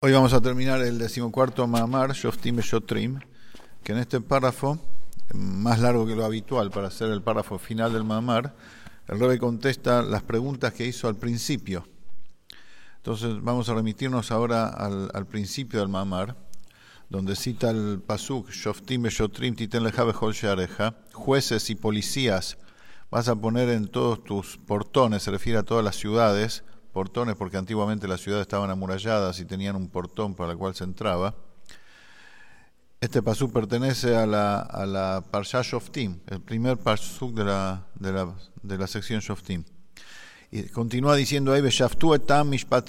Hoy vamos a terminar el decimocuarto Mahamar, Shoftim Shotrim, que en este párrafo, más largo que lo habitual para hacer el párrafo final del Mahamar, el Rebe contesta las preguntas que hizo al principio. Entonces vamos a remitirnos ahora al, principio del Mahamar, donde cita el Pasuk, Shoftim Shotrim Titen Shareja, jueces y policías vas a poner en todos tus portones, se refiere a todas las ciudades, portones porque antiguamente las ciudades estaban amuralladas y tenían un portón para el cual se entraba. Este pasú pertenece a la, a la Parsha Shoftim, el primer pasú de la, de la, de la sección Shoftim. Y continúa diciendo ahí, etam mishpat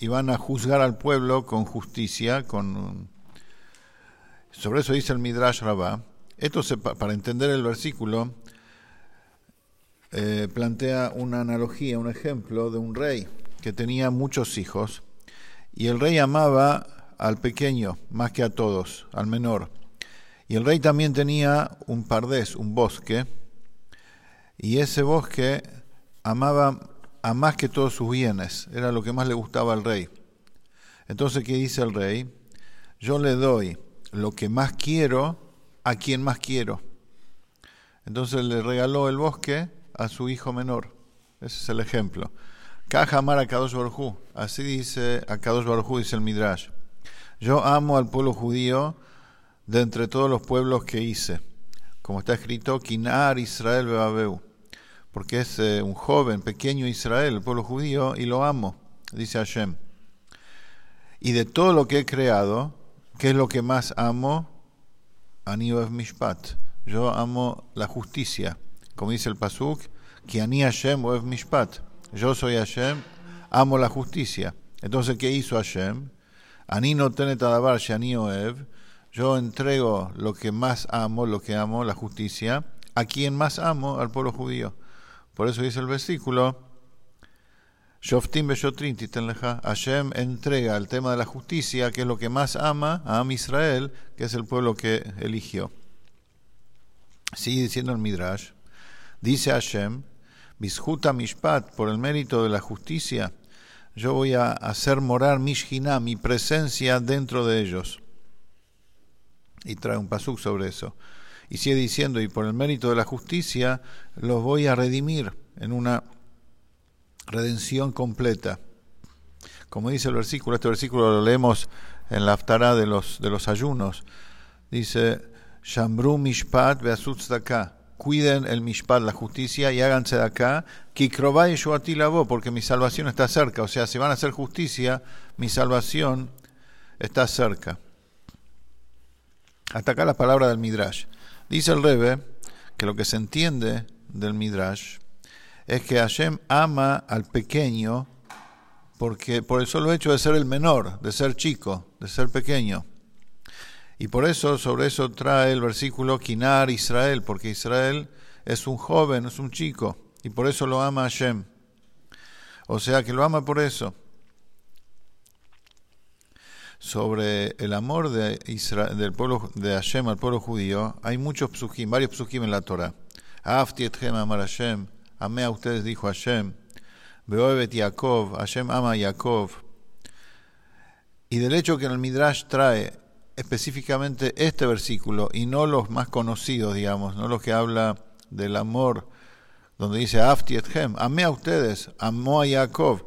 y van a juzgar al pueblo con justicia, con... Sobre eso dice el Midrash Rabbah. Esto se, para entender el versículo, eh, plantea una analogía, un ejemplo de un rey que tenía muchos hijos y el rey amaba al pequeño más que a todos, al menor. Y el rey también tenía un pardés, un bosque, y ese bosque amaba a más que todos sus bienes, era lo que más le gustaba al rey. Entonces, ¿qué dice el rey? Yo le doy lo que más quiero a quien más quiero. Entonces le regaló el bosque a su hijo menor. Ese es el ejemplo. Kajamar a Kadosh Baruj Así dice a Kadosh Baruj dice el Midrash. Yo amo al pueblo judío de entre todos los pueblos que hice. Como está escrito, Kinar Israel Bebabeu. Porque es eh, un joven, pequeño Israel, el pueblo judío, y lo amo, dice Hashem. Y de todo lo que he creado, ¿qué es lo que más amo? Aniyev Mishpat. Yo amo la justicia como dice el Pasuk, que ani Hashem oev mishpat. Yo soy Hashem, amo la justicia. Entonces, ¿qué hizo Hashem? Ani no oev. Yo entrego lo que más amo, lo que amo, la justicia, a quien más amo, al pueblo judío. Por eso dice el versículo, Shoftim Hashem entrega el tema de la justicia, que es lo que más ama a Am Israel, que es el pueblo que eligió. Sigue diciendo el Midrash, Dice Hashem, Bishuta Mishpat, por el mérito de la justicia, yo voy a hacer morar Mishhina, mi presencia dentro de ellos. Y trae un pasuk sobre eso. Y sigue diciendo, y por el mérito de la justicia, los voy a redimir en una redención completa. Como dice el versículo, este versículo lo leemos en la aftará de los, de los ayunos. Dice, Shambru Mishpat Beasutzdaka cuiden el mishpat, la justicia, y háganse de acá, porque mi salvación está cerca. O sea, si van a hacer justicia, mi salvación está cerca. Hasta acá la palabra del Midrash. Dice el Rebe que lo que se entiende del Midrash es que Hashem ama al pequeño porque por el solo hecho de ser el menor, de ser chico, de ser pequeño. Y por eso, sobre eso trae el versículo Kinar Israel, porque Israel es un joven, es un chico, y por eso lo ama Hashem. O sea que lo ama por eso. Sobre el amor de del pueblo de Hashem al pueblo judío, hay muchos psukim, varios psukim en la Torah. Afti etchem amar Hashem, amé a ustedes, dijo Hashem. Beoebet Yaakov, Hashem ama a Yaakov. Y del hecho que el Midrash trae específicamente este versículo y no los más conocidos, digamos, no los que habla del amor, donde dice Afti etchem, amé a ustedes, amó a Jacob,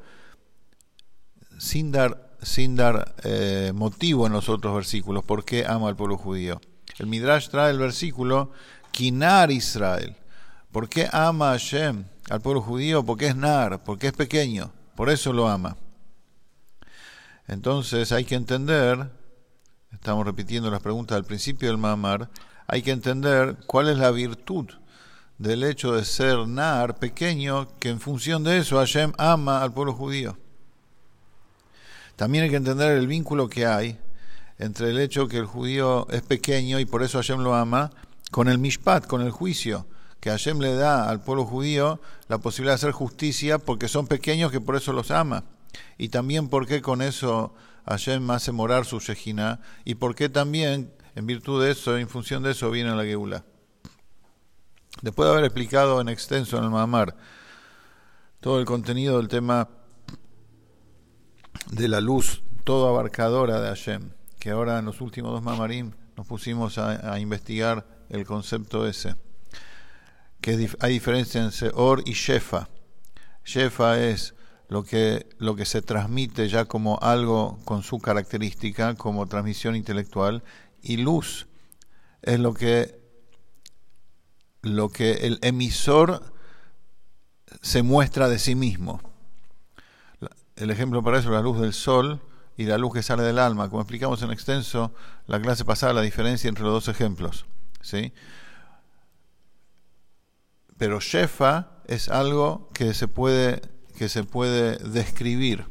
sin dar, sin dar eh, motivo en los otros versículos, ¿por qué ama al pueblo judío? El Midrash trae el versículo Kinar Israel. ¿Por qué ama a Hashem al pueblo judío? Porque es Nar, porque es pequeño, por eso lo ama. Entonces hay que entender estamos repitiendo las preguntas al principio del Mamar, hay que entender cuál es la virtud del hecho de ser Nar pequeño, que en función de eso Hashem ama al pueblo judío. También hay que entender el vínculo que hay entre el hecho que el judío es pequeño y por eso Hashem lo ama, con el mishpat, con el juicio, que Hashem le da al pueblo judío la posibilidad de hacer justicia porque son pequeños que por eso los ama. Y también porque con eso Hashem hace morar su Shejina y por qué también, en virtud de eso, en función de eso, viene la Geula. Después de haber explicado en extenso en el Mamar todo el contenido del tema de la luz todo abarcadora de Hashem, que ahora en los últimos dos mamarim nos pusimos a, investigar el concepto ese, que hay diferencia entre Or y Shefa. Shefa es lo que, lo que se transmite ya como algo con su característica, como transmisión intelectual, y luz es lo que, lo que el emisor se muestra de sí mismo. El ejemplo para eso es la luz del sol y la luz que sale del alma. Como explicamos en extenso la clase pasada, la diferencia entre los dos ejemplos. ¿sí? Pero Shefa es algo que se puede, que se puede describir.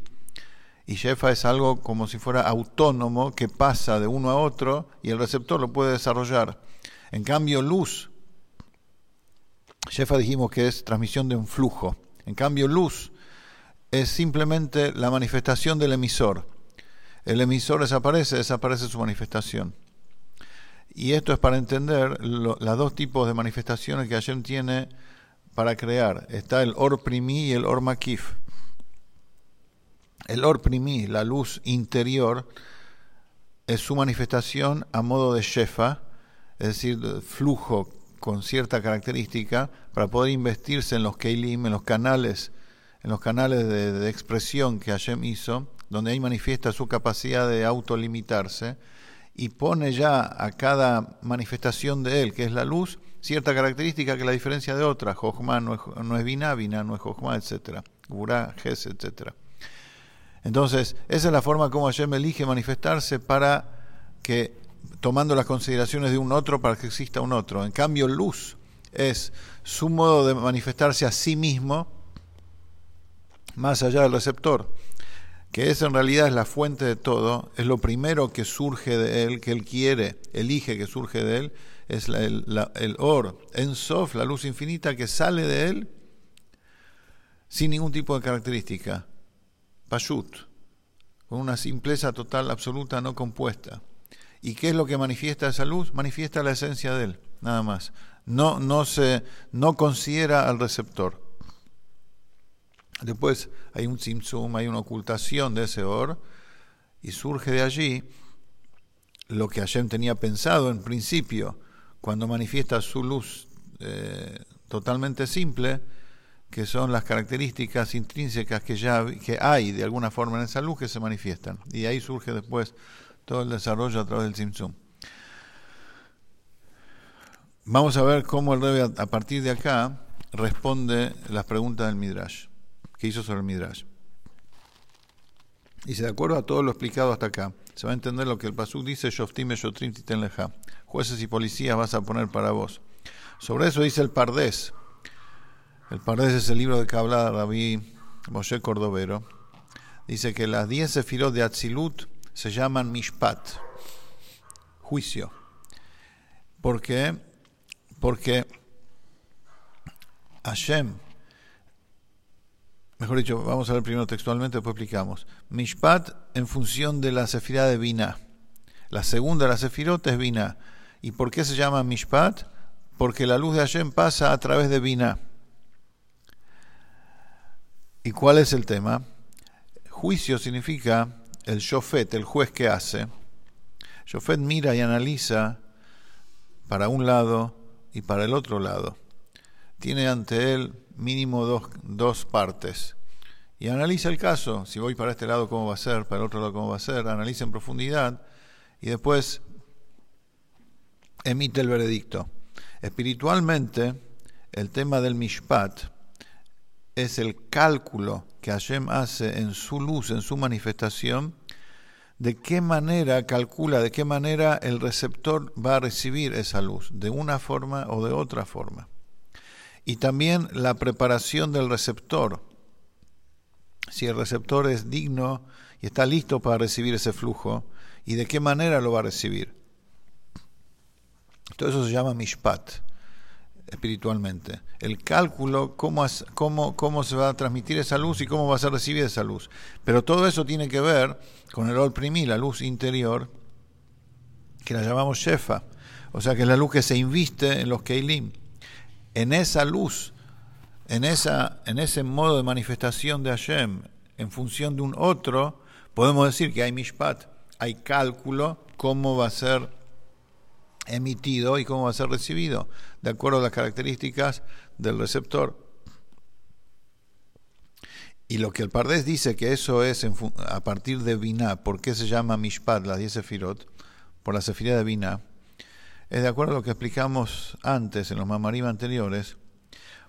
Y Shefa es algo como si fuera autónomo que pasa de uno a otro y el receptor lo puede desarrollar. En cambio, luz, Shefa dijimos que es transmisión de un flujo. En cambio, luz es simplemente la manifestación del emisor. El emisor desaparece, desaparece su manifestación. Y esto es para entender los dos tipos de manifestaciones que Hashem tiene para crear. Está el Or Primi y el Or Makif. El Or Primi, la luz interior, es su manifestación a modo de Shefa, es decir, flujo con cierta característica para poder investirse en los Keilim, en los canales, en los canales de, de expresión que Hashem hizo donde ahí manifiesta su capacidad de autolimitarse y pone ya a cada manifestación de él, que es la luz, cierta característica que la diferencia de otra. Jochma no es, no es no es Jochma, etc. Gurá, Ges, etc. Entonces, esa es la forma como Hashem elige manifestarse para que, tomando las consideraciones de un otro, para que exista un otro. En cambio, luz es su modo de manifestarse a sí mismo, más allá del receptor que esa en realidad es la fuente de todo, es lo primero que surge de él, que él quiere, elige que surge de él, es el, el or, en sof, la luz infinita que sale de él sin ningún tipo de característica, pashut, con una simpleza total, absoluta, no compuesta. ¿Y qué es lo que manifiesta esa luz? Manifiesta la esencia de él, nada más. No, no, se, no considera al receptor. Después hay un simsum, hay una ocultación de ese or, y surge de allí lo que Hashem tenía pensado en principio, cuando manifiesta su luz eh, totalmente simple, que son las características intrínsecas que ya que hay de alguna forma en esa luz que se manifiestan. Y ahí surge después todo el desarrollo a través del simsum. Vamos a ver cómo el Rebbe a partir de acá responde las preguntas del Midrash que hizo sobre el Midrash. Y si de acuerdo a todo lo explicado hasta acá, se va a entender lo que el Pasuk dice, Shoftim Shotrim Titenleja, jueces y policías vas a poner para vos. Sobre eso dice el Pardés. El Pardés es el libro de que habla Rabí Moshe Cordovero. Dice que las diez sefirot de Atzilut se llaman Mishpat, juicio. ¿Por qué? Porque Hashem mejor dicho, vamos a ver primero textualmente, después explicamos. Mishpat en función de la sefirá de Binah. La segunda la sefirot es Binah. ¿Y por qué se llama Mishpat? Porque la luz de Hashem pasa a través de Binah. ¿Y cuál es el tema? Juicio significa el shofet, el juez que hace. Shofet mira y analiza para un lado y para el otro lado. Tiene ante él mínimo dos, dos partes. Y analiza el caso, si voy para este lado cómo va a ser, para el otro lado cómo va a ser, analiza en profundidad y después emite el veredicto. Espiritualmente, el tema del mishpat es el cálculo que Hashem hace en su luz, en su manifestación, de qué manera calcula, de qué manera el receptor va a recibir esa luz, de una forma o de otra forma y también la preparación del receptor. Si el receptor es digno y está listo para recibir ese flujo y de qué manera lo va a recibir. Todo eso se llama mishpat espiritualmente. El cálculo, cómo, cómo, cómo se va a transmitir esa luz y cómo va a ser recibida esa luz. Pero todo eso tiene que ver con el olprimí, la luz interior, que la llamamos shefa. O sea que es la luz que se inviste en los keilim en esa luz, en, esa, en ese modo de manifestación de Hashem, en función de un otro, podemos decir que hay mishpat, hay cálculo, cómo va a ser emitido y cómo va a ser recibido, de acuerdo a las características del receptor. Y lo que el Pardés dice que eso es a partir de Binah, ¿por qué se llama Mishpat, las 10 Sefirot? Por la Sefirá de Binah. Es de acuerdo a lo que explicamos antes en los Mamarim anteriores,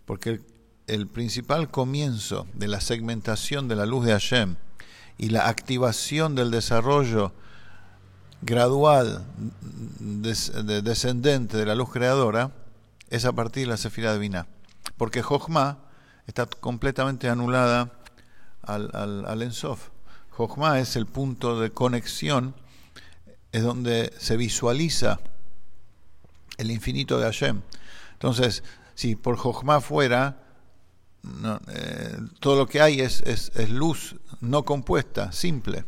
porque el, principal comienzo de la segmentación de la luz de Hashem y la activación del desarrollo gradual descendente de la luz creadora es a partir de la Sefirá de Binah. Porque Jochma está completamente anulada al, al, al Ensof. Jochma es el punto de conexión, es donde se visualiza el infinito de Hashem. Entonces, si por Jochma fuera, eh, todo lo que hay es, luz no compuesta, simple.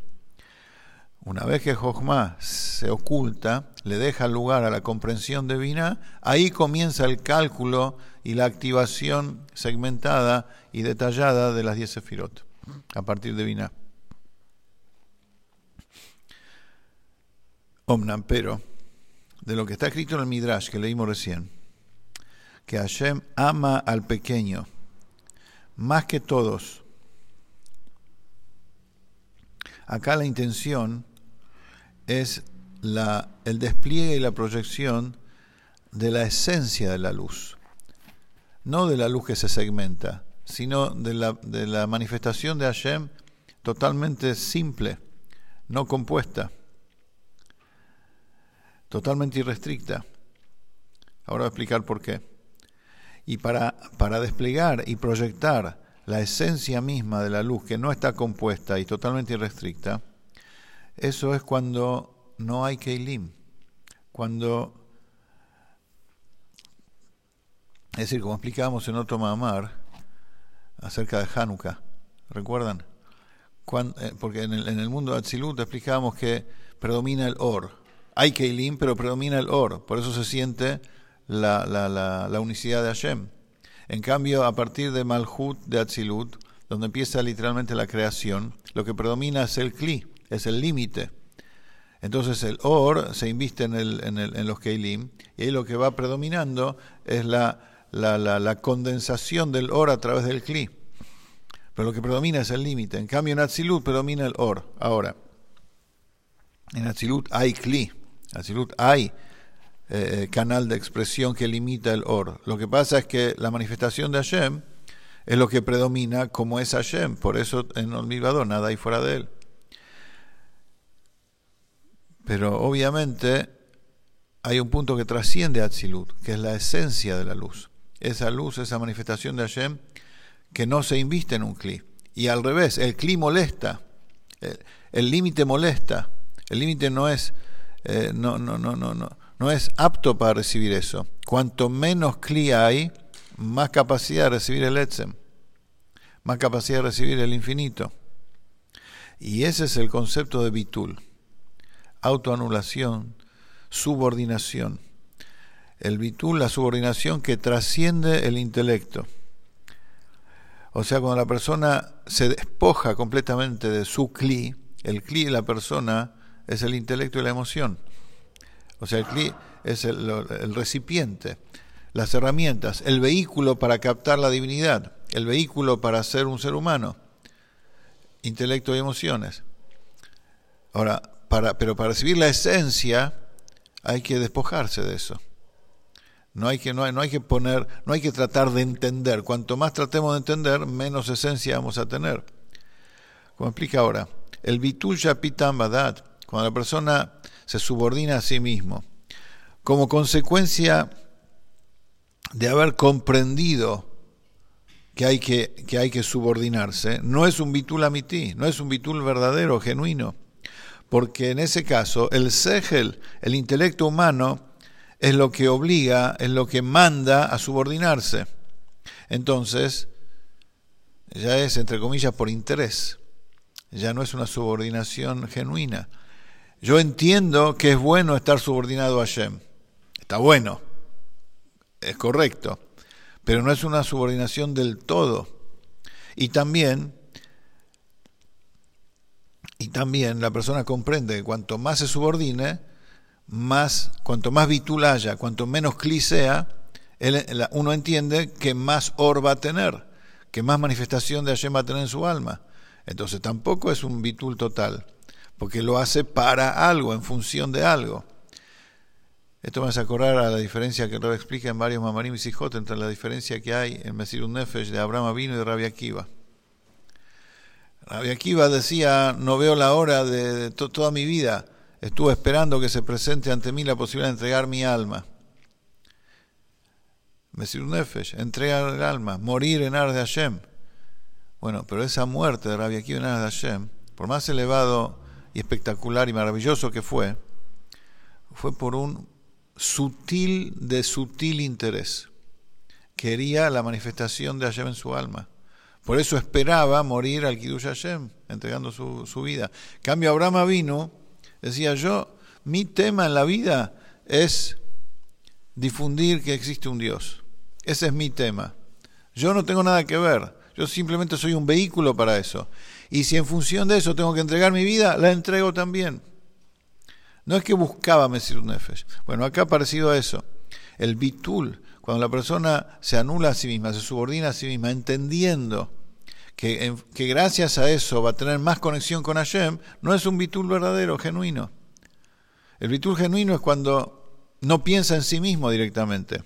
Una vez que Jochma se oculta, le deja lugar a la comprensión divina, ahí comienza el cálculo y la activación segmentada y detallada de las diez sefirot a partir de Binah. Omnam, pero de lo que está escrito en el Midrash que leímos recién, que Hashem ama al pequeño más que todos. Acá la intención es la, el despliegue y la proyección de la esencia de la luz, no de la luz que se segmenta, sino de la, de la manifestación de Hashem totalmente simple, no compuesta, totalmente irrestricta. Ahora voy a explicar por qué. Y para, para desplegar y proyectar la esencia misma de la luz que no está compuesta y totalmente irrestricta, eso es cuando no hay Keilim, cuando, es decir, como explicábamos en otro Mamar, acerca de Hanukkah. ¿Recuerdan? Eh, porque en el, mundo de Atzilut explicábamos que predomina el Or. Hay Keilim, pero predomina el Or. Por eso se siente la, la, la, la unicidad de Hashem. En cambio, a partir de Malhut de Atzilut, donde empieza literalmente la creación, lo que predomina es el Kli, es el límite. Entonces el Or se inviste en, el, en, el, en los Keilim, y ahí lo que va predominando es la la, la, la condensación del or a través del cli. Pero lo que predomina es el límite. En cambio, en Atzilut predomina el or. Ahora, en Atzilut hay cli. Hay eh, canal de expresión que limita el or. Lo que pasa es que la manifestación de Hashem es lo que predomina como es Hashem. Por eso en el nada hay fuera de él. Pero obviamente hay un punto que trasciende a Atzilut, que es la esencia de la luz esa luz, esa manifestación de Hashem, que no se inviste en un cli. Y al revés, el cli molesta, el límite molesta, el límite no es, eh, no, no, no, no, no, no es apto para recibir eso. Cuanto menos cli hay, más capacidad de recibir el etzem, más capacidad de recibir el infinito. Y ese es el concepto de bitul, autoanulación, subordinación el bitul, la subordinación que trasciende el intelecto. O sea, cuando la persona se despoja completamente de su cli, el cli de la persona es el intelecto y la emoción. O sea, el cli es el, recipiente, las herramientas, el vehículo para captar la divinidad, el vehículo para ser un ser humano, intelecto y emociones. Ahora, para, pero para recibir la esencia hay que despojarse de eso. No hay que, no hay, que poner, no hay que tratar de entender. Cuanto más tratemos de entender, menos esencia vamos a tener. Como explica ahora, el bitul pitam badat, cuando la persona se subordina a sí mismo, como consecuencia de haber comprendido que hay que, que, hay que subordinarse, no es un bitul amití, no es un bitul verdadero, genuino, porque en ese caso el segel, el intelecto humano, es lo que obliga, es lo que manda a subordinarse. Entonces, ya es, entre comillas, por interés. Ya no es una subordinación genuina. Yo entiendo que es bueno estar subordinado a Shem. Está bueno. Es correcto. Pero no es una subordinación del todo. Y también, Y también la persona comprende que cuanto más se subordine, más, cuanto más bitul haya, cuanto menos cli sea, uno entiende que más or va a tener, que más manifestación de Hashem va a tener en su alma. Entonces tampoco es un bitul total, porque lo hace para algo, en función de algo. Esto me hace acordar a la diferencia que Rab explica en varios Mamarim y Sijot entre la diferencia que hay en Mesir Nefesh de Abraham Avino y de Rabbi Akiva. Rabbi Akiva decía, no veo la hora de, toda mi vida, estuve esperando que se presente ante mí la posibilidad de entregar mi alma. Mesir Nefesh, entregar el alma, morir en Ar de Hashem. Bueno, pero esa muerte de Rabbi Akiva en Ar de Hashem, por más elevado y espectacular y maravilloso que fue, fue por un sutil de sutil interés. Quería la manifestación de Hashem en su alma. Por eso esperaba morir al Kiddush Hashem, entregando su, su vida. Cambio, Abraham vino, decía yo, mi tema en la vida es difundir que existe un Dios. Ese es mi tema. Yo no tengo nada que ver. Yo simplemente soy un vehículo para eso. Y si en función de eso tengo que entregar mi vida, la entrego también. No es que buscaba Mesir Nefesh. Bueno, acá parecido a eso. El bitul, cuando la persona se anula a sí misma, se subordina a sí misma, entendiendo que, que gracias a eso va a tener más conexión con Hashem, no es un bitul verdadero, genuino. El bitul genuino es cuando no piensa en sí mismo directamente.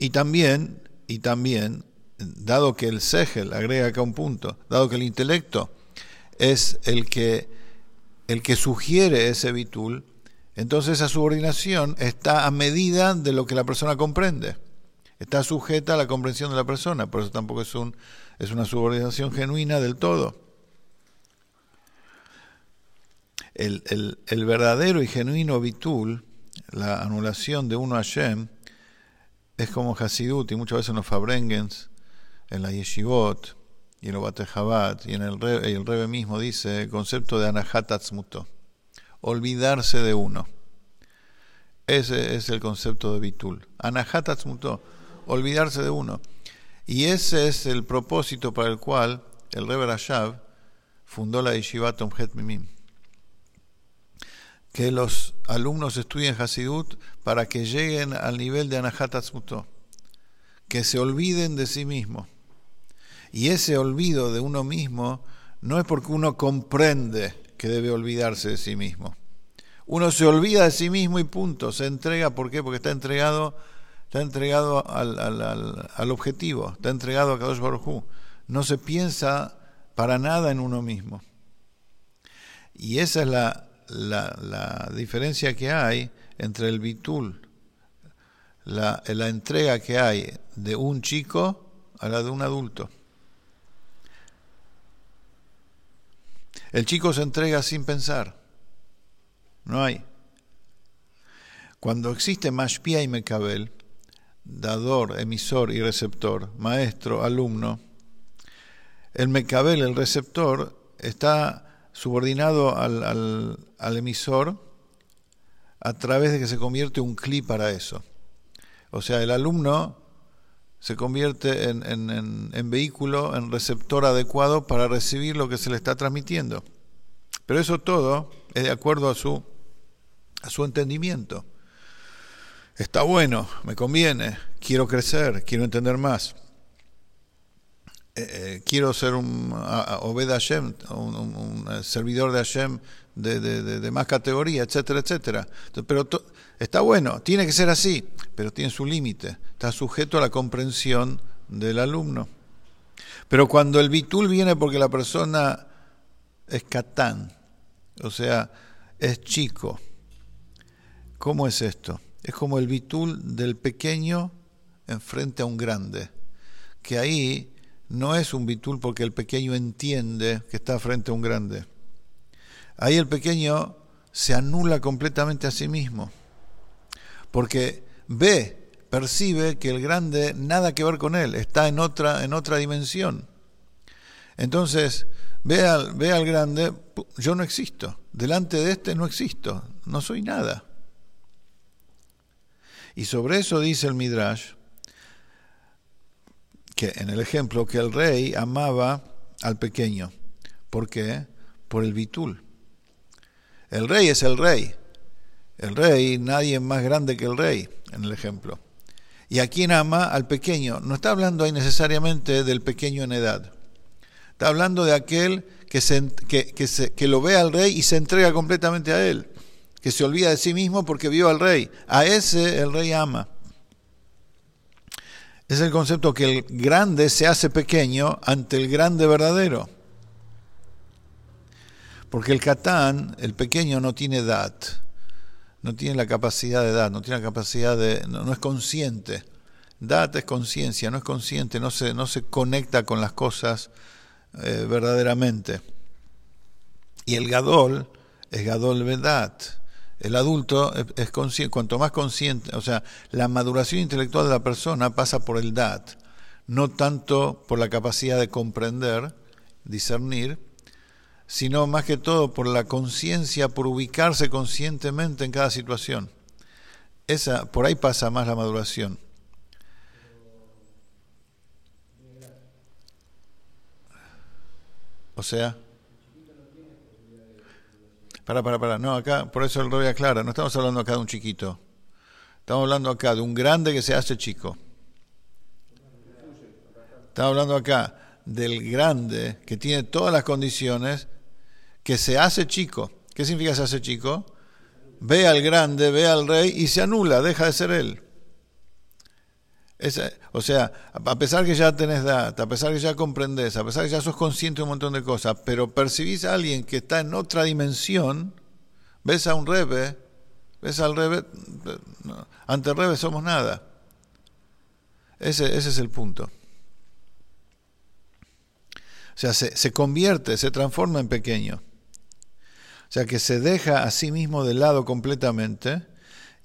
Y también, y también, dado que el segel, agrega acá un punto, dado que el intelecto es el que el que sugiere ese bitul, entonces esa subordinación está a medida de lo que la persona comprende. Está sujeta a la comprensión de la persona, por eso tampoco es, un, es una subordinación genuina del todo. El, el, verdadero y genuino bitul, la anulación de uno a Hashem, es como Hasidut y muchas veces en los Fabrengens, en la Yeshivot, y en el y en el, Rebe, el mismo dice el concepto de Anahatatzmuto, olvidarse de uno. Ese es el concepto de Bitul. Anahatatzmuto, olvidarse de uno. Y ese es el propósito para el cual el Rebe Rashav fundó la Yeshiva Tomhet Mimim. Que los alumnos estudien Hasidut para que lleguen al nivel de Anahatatzmuto, que se olviden de sí mismos y ese olvido de uno mismo no es porque uno comprende que debe olvidarse de sí mismo. Uno se olvida de sí mismo y punto, se entrega, ¿por qué? Porque está entregado, está entregado al, al, objetivo, está entregado a Kadosh Baruj No se piensa para nada en uno mismo. Y esa es la, la, la diferencia que hay entre el bitul, la, la entrega que hay de un chico a la de un adulto. El chico se entrega sin pensar. No hay. Cuando existe Mashpia y Mekabel, dador, emisor y receptor, maestro, alumno, el Mekabel, el receptor, está subordinado al, al, emisor a través de que se convierte un clip para eso. O sea, el alumno se convierte en, en, vehículo, en receptor adecuado para recibir lo que se le está transmitiendo. Pero eso todo es de acuerdo a su, a su entendimiento. Está bueno, me conviene, quiero crecer, quiero entender más. Eh, eh, quiero ser un Obed Hashem, un, un, servidor de Hashem de, más categoría, etcétera, etcétera. Pero está bueno, tiene que ser así, pero tiene su límite, está sujeto a la comprensión del alumno. Pero cuando el bitul viene porque la persona es catán, o sea, es chico, ¿cómo es esto? Es como el bitul del pequeño enfrente a un grande, que ahí no es un bitul porque el pequeño entiende que está frente a un grande. Ahí el pequeño se anula completamente a sí mismo, porque ve, percibe que el grande nada que ver con él, está en otra, en otra dimensión. Entonces, ve al, ve al grande, yo no existo, delante de este no existo, no soy nada. Y sobre eso dice el Midrash, que en el ejemplo que el rey amaba al pequeño. ¿Por qué? Por el bitul. El rey es el rey. El rey, nadie más grande que el rey, en el ejemplo. Y a quien ama al pequeño. No está hablando ahí necesariamente del pequeño en edad. Está hablando de aquel que, se, que, que lo ve al rey y se entrega completamente a él. Que se olvida de sí mismo porque vio al rey. A ese el rey ama. Es el concepto que el grande se hace pequeño ante el grande verdadero. Porque el Catán, el pequeño, no tiene edad, no tiene la capacidad de edad, no tiene la capacidad de. no, es consciente. Dat es conciencia, no es consciente, no se, no se conecta con las cosas eh, verdaderamente. Y el Gadol es Gadol Vedat. El adulto es, consciente, cuanto más consciente, o sea, la maduración intelectual de la persona pasa por el Dat, no tanto por la capacidad de comprender, discernir, sino más que todo por la conciencia, por ubicarse conscientemente en cada situación. Esa, por ahí pasa más la maduración. O sea, para, para, para, no, acá, por eso el rey aclara, no estamos hablando acá de un chiquito, estamos hablando acá de un grande que se hace chico. Estamos hablando acá del grande que tiene todas las condiciones que se hace chico. ¿Qué significa se hace chico? Ve al grande, ve al rey y se anula, deja de ser él. O sea, a pesar que ya tenés edad, a pesar que ya comprendes, a pesar que ya sos consciente de un montón de cosas, pero percibís a alguien que está en otra dimensión, ves a un rebe, ves al rebe, ante el rebe somos nada. Ese, ese es el punto. O sea, se, se convierte, se transforma en pequeño. O sea que se deja a sí mismo de lado completamente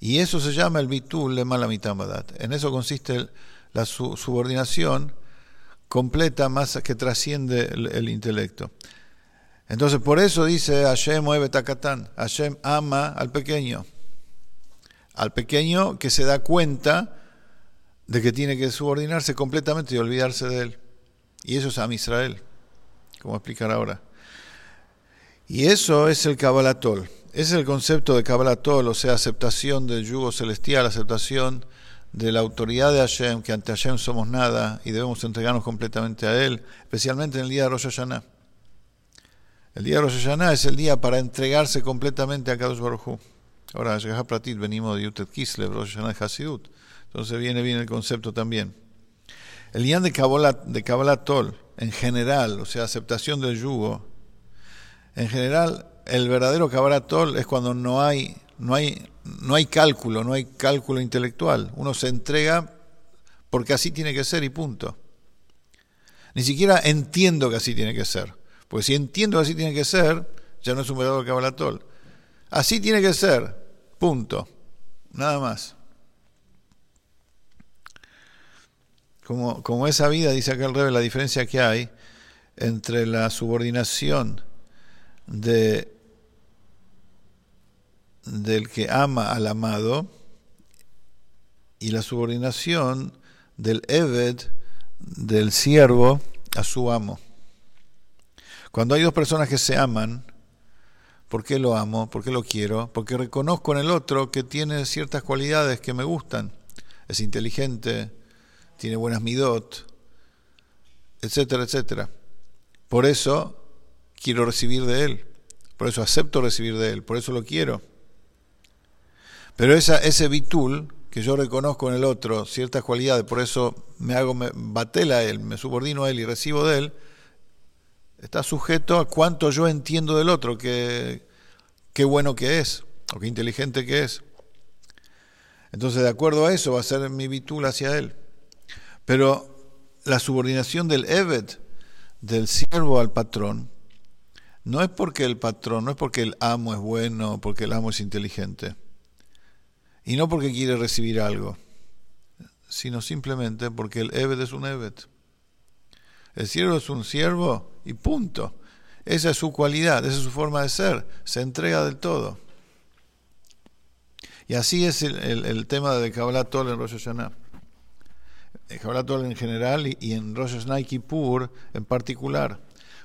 y eso se llama el bitul de malamitabadat. En eso consiste la subordinación completa más que trasciende el, intelecto. Entonces por eso dice Hashem mueve takatán, Hashem ama al pequeño, al pequeño que se da cuenta de que tiene que subordinarse completamente y olvidarse de él. Y eso es Am Israel, como explicar ahora. Y eso es el Kabbalatol. Ese es el concepto de Kabbalatol, o sea, aceptación del yugo celestial, aceptación de la autoridad de Hashem, que ante Hashem somos nada y debemos entregarnos completamente a Él, especialmente en el día de Rosh Hashanah. El día de Rosh Hashanah es el día para entregarse completamente a Kadosh Baruj Hu. Ahora, Pratit, venimos de Yutet Kislev, Rosh Hashanah de Hasidut. Entonces viene bien el concepto también. El día de Kabbalatol, en general, o sea, aceptación del yugo, en general, el verdadero cabratol es cuando no hay, no hay, no hay cálculo, no hay cálculo intelectual. Uno se entrega porque así tiene que ser y punto. Ni siquiera entiendo que así tiene que ser. Porque si entiendo que así tiene que ser, ya no es un verdadero cabratol. Así tiene que ser, punto. Nada más. Como, como esa vida, dice acá el la diferencia que hay entre la subordinación de, del que ama al amado y la subordinación del Eved, del siervo, a su amo. Cuando hay dos personas que se aman, ¿por qué lo amo? ¿Por qué lo quiero? Porque reconozco en el otro que tiene ciertas cualidades que me gustan. Es inteligente, tiene buenas midot, etcétera, etcétera. Por eso quiero recibir de Él. Por eso acepto recibir de Él, por eso lo quiero. Pero esa, ese bitul que yo reconozco en el otro ciertas cualidades, por eso me hago, me batela a Él, me subordino a Él y recibo de Él, está sujeto a cuánto yo entiendo del otro, qué, qué bueno que es, o qué inteligente que es. Entonces, de acuerdo a eso, va a ser mi bitul hacia Él. Pero la subordinación del Evet, del siervo al patrón, no es porque el patrón, no es porque el amo es bueno, porque el amo es inteligente, y no porque quiere recibir algo, sino simplemente porque el Evet es un Evet. El siervo es un siervo y punto. Esa es su cualidad, esa es su forma de ser, se entrega del todo. Y así es el, tema de Kabbalah Tol en Rosh Hashanah. Kabbalah Tol en general y, en Rosh Hashanah Kippur en particular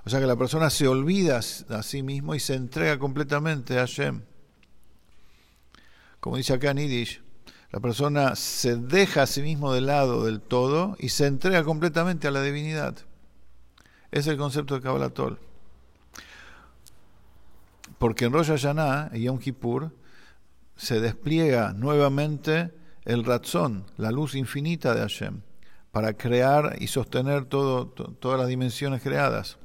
O sea que la persona se olvida a sí mismo y se entrega completamente a Hashem. Como dice acá Nidish, la persona se deja a sí mismo de lado del todo y se entrega completamente a la divinidad. Es el concepto de Kabbalatol. Porque en Rosh Hashanah y Yom Kippur se despliega nuevamente el razón, la luz infinita de Hashem, para crear y sostener todas las dimensiones creadas.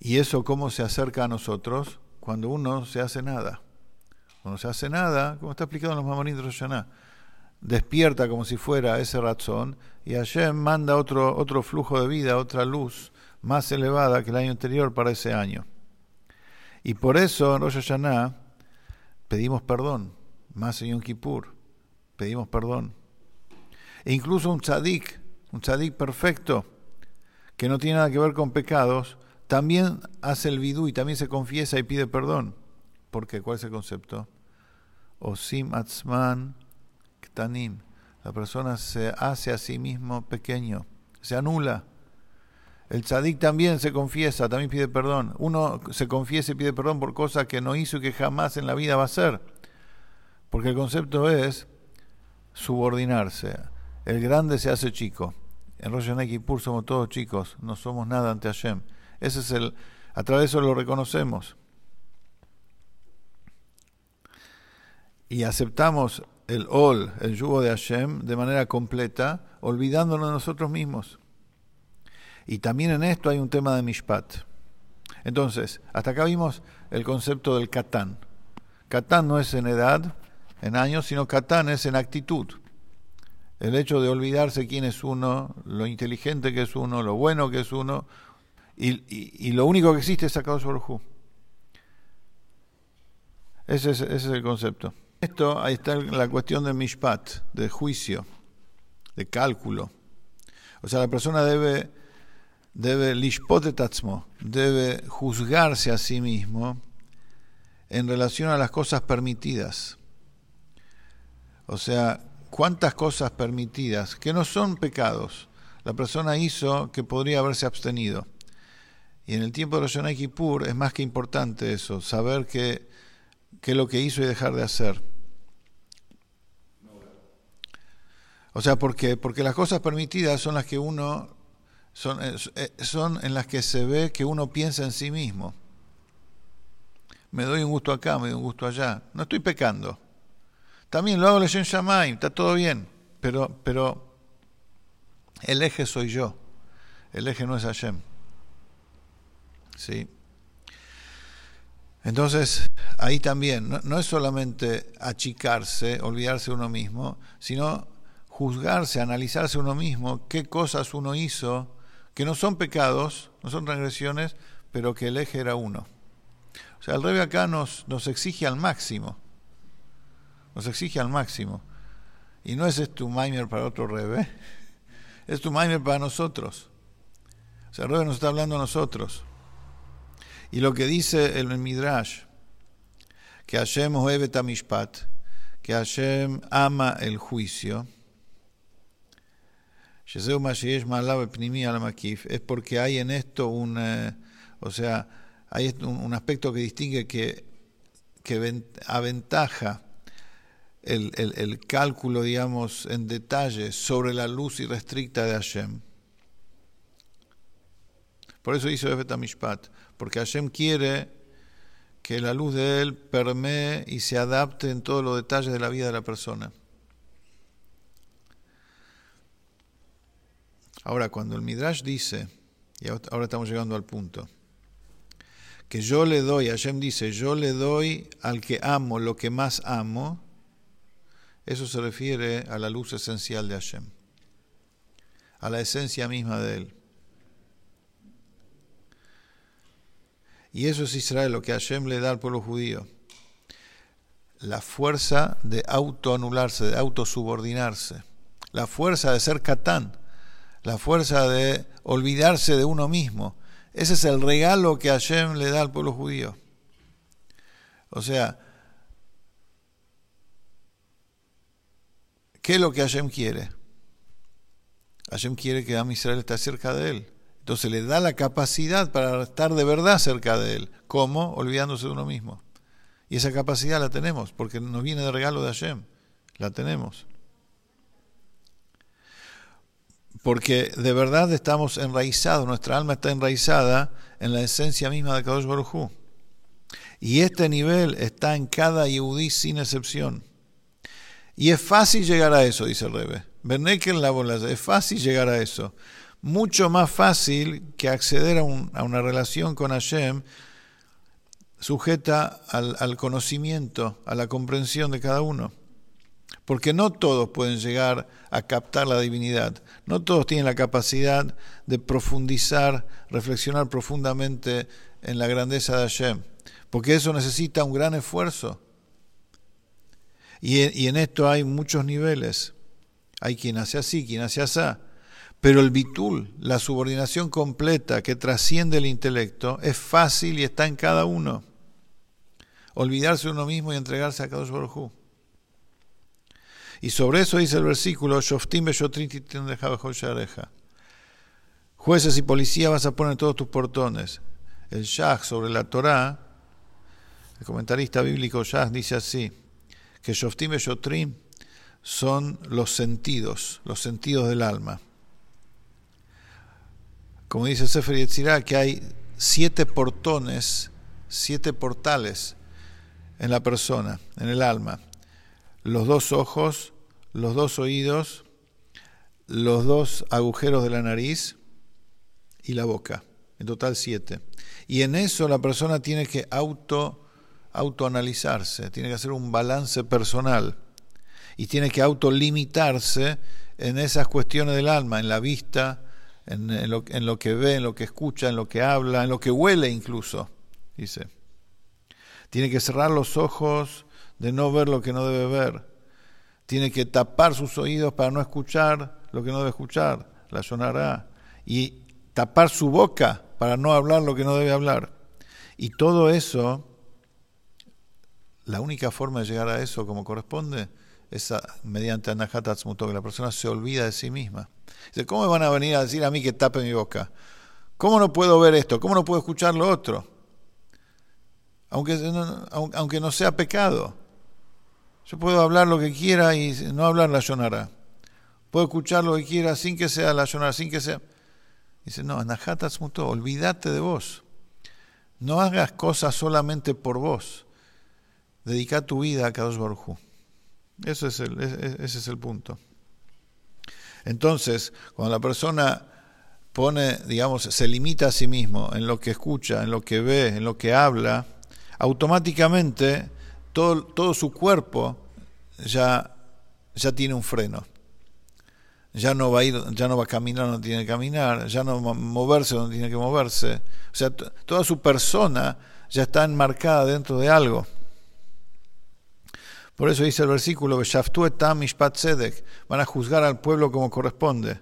¿Y eso cómo se acerca a nosotros? Cuando uno se hace nada. Cuando se hace nada, como está explicado en los Mamorim de Rosh despierta como si fuera ese razón y Hashem manda otro, otro flujo de vida, otra luz más elevada que el año anterior para ese año. Y por eso en pedimos perdón, más en Yom Kippur, pedimos perdón. E incluso un tzadik, un tzadik perfecto, que no tiene nada que ver con pecados, también hace el vidú y también se confiesa y pide perdón. ¿Por qué? ¿Cuál es el concepto? Osim atzman ktanim. La persona se hace a sí mismo pequeño, se anula. El tzadik también se confiesa, también pide perdón. Uno se confiesa y pide perdón por cosas que no hizo y que jamás en la vida va a hacer. Porque el concepto es subordinarse. El grande se hace chico. En Rosh Kippur somos todos chicos, no somos nada ante Hashem. Ese es el, a través de eso lo reconocemos. Y aceptamos el Ol, el yugo de Hashem, de manera completa, olvidándonos de nosotros mismos. Y también en esto hay un tema de Mishpat. Entonces, hasta acá vimos el concepto del Katán. Katán no es en edad, en años, sino Katán es en actitud. El hecho de olvidarse quién es uno, lo inteligente que es uno, lo bueno que es uno, y, lo único que existe es Akadosh Baruj ese es, ese es el concepto. Esto, ahí está la cuestión de mishpat, de juicio, de cálculo. O sea, la persona debe, debe debe juzgarse a sí mismo en relación a las cosas permitidas. O sea, cuántas cosas permitidas, que no son pecados, la persona hizo que podría haberse abstenido. Y en el tiempo de los Yonai Kippur es más que importante eso, saber qué es lo que hizo y dejar de hacer. O sea, porque, porque las cosas permitidas son las que uno, son, eh, eh, son en las que se ve que uno piensa en sí mismo. Me doy un gusto acá, me doy un gusto allá. No estoy pecando. También lo hago en Shamay, está todo bien. Pero, pero el eje soy yo. El eje no es Hashem. ¿Sí? Entonces, ahí también, no, es solamente achicarse, olvidarse uno mismo, sino juzgarse, analizarse uno mismo, qué cosas uno hizo, que no son pecados, no son transgresiones, pero que el eje era uno. O sea, el rebe acá nos, nos exige al máximo, nos exige al máximo. Y no es tu maimer para otro rebe, es tu maimer para nosotros. O sea, el rebe nos está hablando a nosotros. Y lo que dice el Midrash, que Hashem ohevet mishpat, que Hashem ama el juicio, es porque hay en esto un, eh, o sea, hay un, aspecto que distingue que, que aventaja el, el, el, cálculo, digamos, en detalle sobre la luz irrestricta de Hashem. Por eso hizo Efet Mishpat, porque Hashem quiere que la luz de Él permee y se adapte en todos los detalles de la vida de la persona. Ahora, cuando el Midrash dice, y ahora estamos llegando al punto, que yo le doy, Hashem dice, yo le doy al que amo lo que más amo, eso se refiere a la luz esencial de Hashem, a la esencia misma de Él. Y eso es Israel, lo que Hashem le da al pueblo judío. La fuerza de autoanularse, de autosubordinarse. La fuerza de ser catán. La fuerza de olvidarse de uno mismo. Ese es el regalo que Hashem le da al pueblo judío. O sea, ¿qué es lo que Hashem quiere? Hashem quiere que Am Israel esté cerca de él. Entonces le da la capacidad para estar de verdad cerca de Él. ¿Cómo? Olvidándose de uno mismo. Y esa capacidad la tenemos, porque nos viene de regalo de Hashem. La tenemos. Porque de verdad estamos enraizados, nuestra alma está enraizada en la esencia misma de Kadosh Baruj Y este nivel está en cada Yehudí sin excepción. Y es fácil llegar a eso, dice el Rebe. en la bola, es fácil llegar a eso. Mucho más fácil que acceder a, una relación con Hashem sujeta al, conocimiento, a la comprensión de cada uno. Porque no todos pueden llegar a captar la divinidad, no todos tienen la capacidad de profundizar, reflexionar profundamente en la grandeza de Hashem, porque eso necesita un gran esfuerzo. Y en, esto hay muchos niveles. Hay quien hace así, quien hace así. Pero el bitul, la subordinación completa que trasciende el intelecto, es fácil y está en cada uno. Olvidarse uno mismo y entregarse a Kadosh Baruj Y sobre eso dice el versículo, Jueces y policías vas a poner todos tus portones. El Shah sobre la Torá, el comentarista bíblico Shah dice así, que Shoftim y son los sentidos, los sentidos del alma. Como dice Sefer Yetzirah, que hay siete portones, siete portales en la persona, en el alma. Los dos ojos, los dos oídos, los dos agujeros de la nariz y la boca. En total siete. Y en eso la persona tiene que auto autoanalizarse, tiene que hacer un balance personal y tiene que autolimitarse en esas cuestiones del alma, en la vista, en, lo, en lo que ve, en lo que escucha, en lo que habla, en lo que huele incluso, dice. Tiene que cerrar los ojos de no ver lo que no debe ver. Tiene que tapar sus oídos para no escuchar lo que no debe escuchar, la sonará. Y tapar su boca para no hablar lo que no debe hablar. Y todo eso la única forma de llegar a eso como corresponde es mediante Anahat que la persona se olvida de sí misma. Dice, ¿cómo me van a venir a decir a mí que tape mi boca? ¿Cómo no puedo ver esto? ¿Cómo no puedo escuchar lo otro? Aunque no, aunque no sea pecado. Yo puedo hablar lo que quiera y no hablar la yonara. Puedo escuchar lo que quiera sin que sea la yonara, sin que sea... Dice, no, Anahat olvídate de vos. No hagas cosas solamente por vos dedica tu vida a Kadosh Baruj Eso es el, ese es el punto. Entonces, cuando la persona pone, digamos, se limita a sí mismo en lo que escucha, en lo que ve, en lo que habla, automáticamente todo, todo su cuerpo ya, ya tiene un freno. Ya no va a ir, ya no va a caminar donde tiene que caminar, ya no va a moverse donde tiene que moverse. O sea, toda su persona ya está enmarcada dentro de algo. Por eso dice el versículo, van a juzgar al pueblo como corresponde.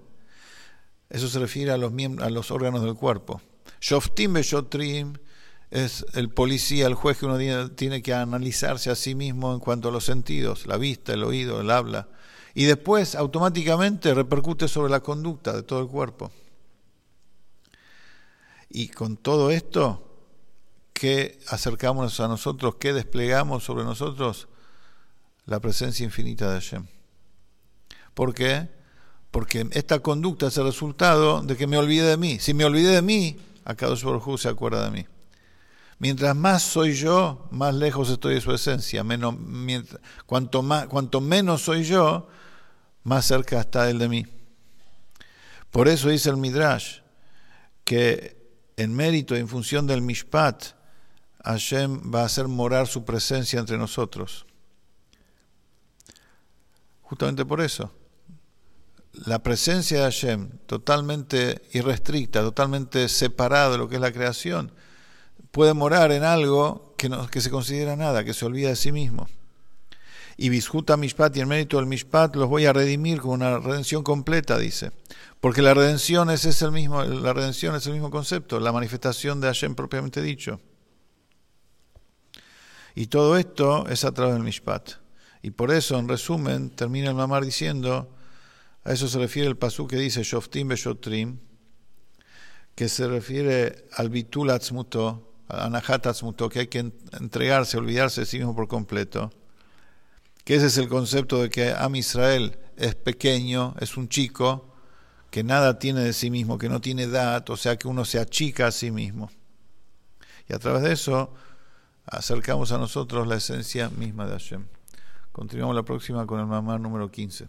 Eso se refiere a los, a los órganos del cuerpo. Shoftim Beshotrim es el policía, el juez que uno tiene que analizarse a sí mismo en cuanto a los sentidos, la vista, el oído, el habla. Y después automáticamente repercute sobre la conducta de todo el cuerpo. Y con todo esto, ¿qué acercamos a nosotros? ¿Qué desplegamos sobre nosotros? La presencia infinita de Hashem. ¿Por qué? Porque esta conducta es el resultado de que me olvide de mí. Si me olvidé de mí, Akadosh Baruj se acuerda de mí. Mientras más soy yo, más lejos estoy de su esencia. Menos, cuanto, más, cuanto menos soy yo, más cerca está él de mí. Por eso dice el Midrash que en mérito y en función del Mishpat, Hashem va a hacer morar su presencia entre nosotros. Justamente por eso. La presencia de Hashem, totalmente irrestricta, totalmente separada de lo que es la creación, puede morar en algo que, no, que se considera nada, que se olvida de sí mismo. Y Bishuta Mishpat y el mérito del Mishpat los voy a redimir con una redención completa, dice. Porque la redención es, es el mismo, la redención es el mismo concepto, la manifestación de Hashem propiamente dicho. Y todo esto es a través del Mishpat. Y por eso, en resumen, termina el mamar diciendo, a eso se refiere el pasú que dice Shoftim Beshotrim, que se refiere al bitul atzmuto, anahat atzmuto, que hay que entregarse, olvidarse de sí mismo por completo, que ese es el concepto de que Am Israel es pequeño, es un chico, que nada tiene de sí mismo, que no tiene edad, o sea que uno se achica a sí mismo. Y a través de eso acercamos a nosotros la esencia misma de Hashem. Continuamos la próxima con el mamá número 15.